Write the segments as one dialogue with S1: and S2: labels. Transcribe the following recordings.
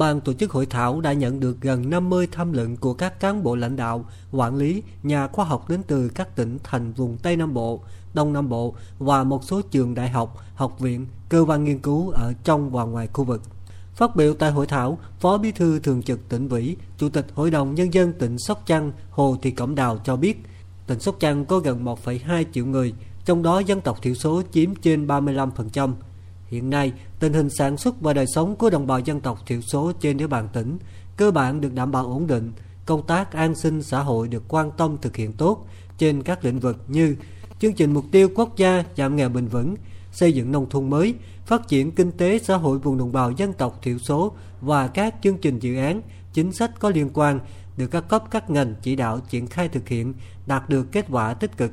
S1: ban tổ chức hội thảo đã nhận được gần 50 tham luận của các cán bộ lãnh đạo, quản lý, nhà khoa học đến từ các tỉnh thành vùng Tây Nam Bộ, Đông Nam Bộ và một số trường đại học, học viện, cơ quan nghiên cứu ở trong và ngoài khu vực. Phát biểu tại hội thảo, Phó Bí thư Thường trực tỉnh ủy, Chủ tịch Hội đồng Nhân dân tỉnh Sóc Trăng Hồ Thị Cẩm Đào cho biết, tỉnh Sóc Trăng có gần 1,2 triệu người, trong đó dân tộc thiểu số chiếm trên 35%. Hiện nay, tình hình sản xuất và đời sống của đồng bào dân tộc thiểu số trên địa bàn tỉnh cơ bản được đảm bảo ổn định, công tác an sinh xã hội được quan tâm thực hiện tốt trên các lĩnh vực như chương trình mục tiêu quốc gia giảm nghèo bền vững, xây dựng nông thôn mới, phát triển kinh tế xã hội vùng đồng bào dân tộc thiểu số và các chương trình dự án, chính sách có liên quan được các cấp các ngành chỉ đạo triển khai thực hiện đạt được kết quả tích cực.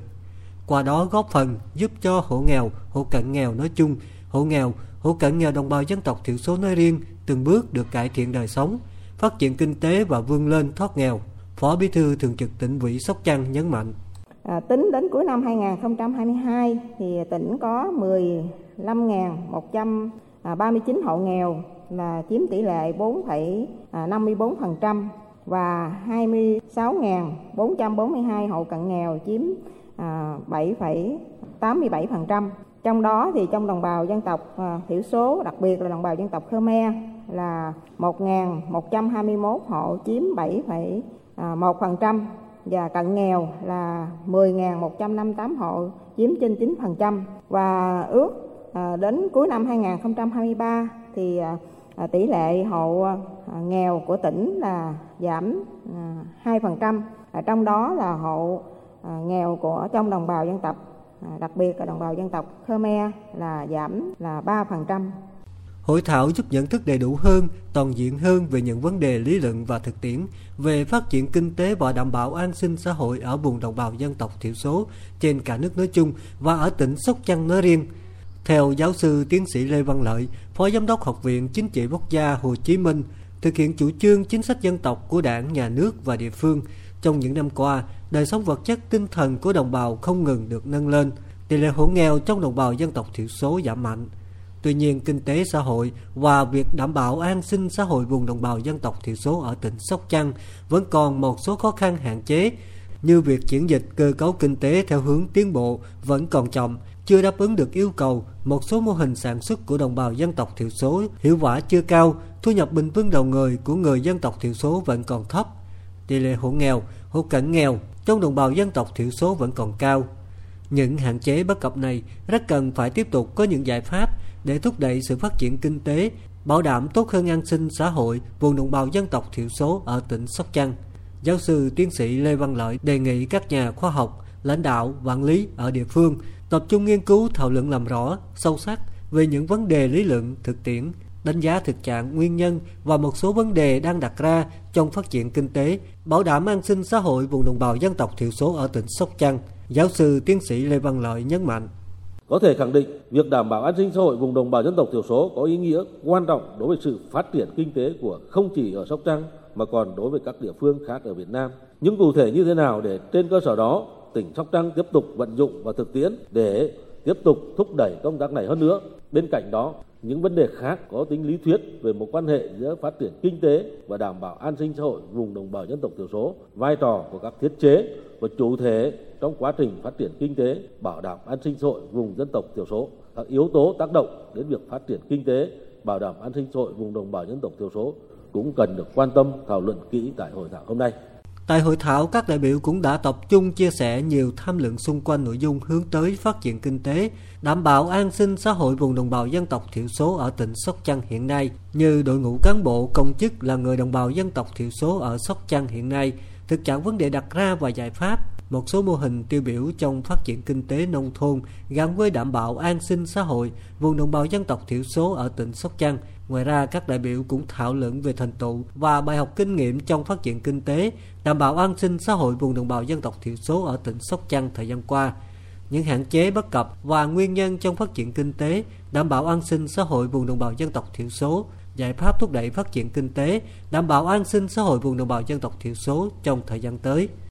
S1: Qua đó góp phần giúp cho hộ nghèo, hộ cận nghèo nói chung, hộ nghèo, hộ cận nghèo đồng bào dân tộc thiểu số nói riêng từng bước được cải thiện đời sống, phát triển kinh tế và vươn lên thoát nghèo. Phó Bí thư Thường trực tỉnh ủy Sóc Trăng nhấn mạnh.
S2: À, tính đến cuối năm 2022 thì tỉnh có 15.139 hộ nghèo là chiếm tỷ lệ 4,54% và 26.442 hộ cận nghèo chiếm 7,87%. Trong đó thì trong đồng bào dân tộc à, thiểu số, đặc biệt là đồng bào dân tộc Khmer là 1.121 hộ chiếm 7,1% à, và cận nghèo là 10.158 hộ chiếm trên 9% và ước à, đến cuối năm 2023 thì tỷ lệ hộ nghèo của tỉnh là giảm 2%, trong đó là hộ nghèo của trong đồng bào dân tộc. À, đặc biệt là đồng bào dân tộc Khmer là giảm là 3%.
S1: Hội thảo giúp nhận thức đầy đủ hơn, toàn diện hơn về những vấn đề lý luận và thực tiễn về phát triển kinh tế và đảm bảo an sinh xã hội ở vùng đồng bào dân tộc thiểu số trên cả nước nói chung và ở tỉnh Sóc Trăng nói riêng. Theo giáo sư tiến sĩ Lê Văn Lợi, Phó Giám đốc Học viện Chính trị Quốc gia Hồ Chí Minh, thực hiện chủ trương chính sách dân tộc của đảng, nhà nước và địa phương, trong những năm qua, đời sống vật chất tinh thần của đồng bào không ngừng được nâng lên, tỷ lệ hộ nghèo trong đồng bào dân tộc thiểu số giảm mạnh. Tuy nhiên, kinh tế xã hội và việc đảm bảo an sinh xã hội vùng đồng bào dân tộc thiểu số ở tỉnh Sóc Trăng vẫn còn một số khó khăn hạn chế, như việc chuyển dịch cơ cấu kinh tế theo hướng tiến bộ vẫn còn chậm, chưa đáp ứng được yêu cầu, một số mô hình sản xuất của đồng bào dân tộc thiểu số hiệu quả chưa cao, thu nhập bình quân đầu người của người dân tộc thiểu số vẫn còn thấp. Tỷ lệ hộ nghèo, hộ cận nghèo trong đồng bào dân tộc thiểu số vẫn còn cao. Những hạn chế bất cập này rất cần phải tiếp tục có những giải pháp để thúc đẩy sự phát triển kinh tế, bảo đảm tốt hơn an sinh xã hội vùng đồng bào dân tộc thiểu số ở tỉnh Sóc Trăng. Giáo sư tiến sĩ Lê Văn Lợi đề nghị các nhà khoa học, lãnh đạo, quản lý ở địa phương tập trung nghiên cứu thảo luận làm rõ, sâu sắc về những vấn đề lý luận, thực tiễn, đánh giá thực trạng, nguyên nhân và một số vấn đề đang đặt ra trong phát triển kinh tế, bảo đảm an sinh xã hội vùng đồng bào dân tộc thiểu số ở tỉnh Sóc Trăng. Giáo sư tiến sĩ Lê Văn Lợi nhấn mạnh.
S3: Có thể khẳng định việc đảm bảo an sinh xã hội vùng đồng bào dân tộc thiểu số có ý nghĩa quan trọng đối với sự phát triển kinh tế của không chỉ ở Sóc Trăng mà còn đối với các địa phương khác ở Việt Nam. Nhưng cụ thể như thế nào để trên cơ sở đó tỉnh Sóc Trăng tiếp tục vận dụng và thực tiễn để tiếp tục thúc đẩy công tác này hơn nữa. Bên cạnh đó, những vấn đề khác có tính lý thuyết về mối quan hệ giữa phát triển kinh tế và đảm bảo an sinh xã hội vùng đồng bào dân tộc thiểu số, vai trò của các thiết chế và chủ thể trong quá trình phát triển kinh tế, bảo đảm an sinh xã hội vùng dân tộc thiểu số, các yếu tố tác động đến việc phát triển kinh tế, bảo đảm an sinh xã hội vùng đồng bào dân tộc thiểu số cũng cần được quan tâm thảo luận kỹ tại hội thảo hôm nay.
S1: Tại hội thảo, các đại biểu cũng đã tập trung chia sẻ nhiều tham luận xung quanh nội dung hướng tới phát triển kinh tế, đảm bảo an sinh xã hội vùng đồng bào dân tộc thiểu số ở tỉnh Sóc Trăng hiện nay, như đội ngũ cán bộ công chức là người đồng bào dân tộc thiểu số ở Sóc Trăng hiện nay, thực trạng vấn đề đặt ra và giải pháp, một số mô hình tiêu biểu trong phát triển kinh tế nông thôn gắn với đảm bảo an sinh xã hội vùng đồng bào dân tộc thiểu số ở tỉnh Sóc Trăng. Ngoài ra, các đại biểu cũng thảo luận về thành tựu và bài học kinh nghiệm trong phát triển kinh tế, đảm bảo an sinh xã hội vùng đồng bào dân tộc thiểu số ở tỉnh Sóc Trăng thời gian qua, những hạn chế bất cập và nguyên nhân trong phát triển kinh tế, đảm bảo an sinh xã hội vùng đồng bào dân tộc thiểu số, giải pháp thúc đẩy phát triển kinh tế, đảm bảo an sinh xã hội vùng đồng bào dân tộc thiểu số trong thời gian tới.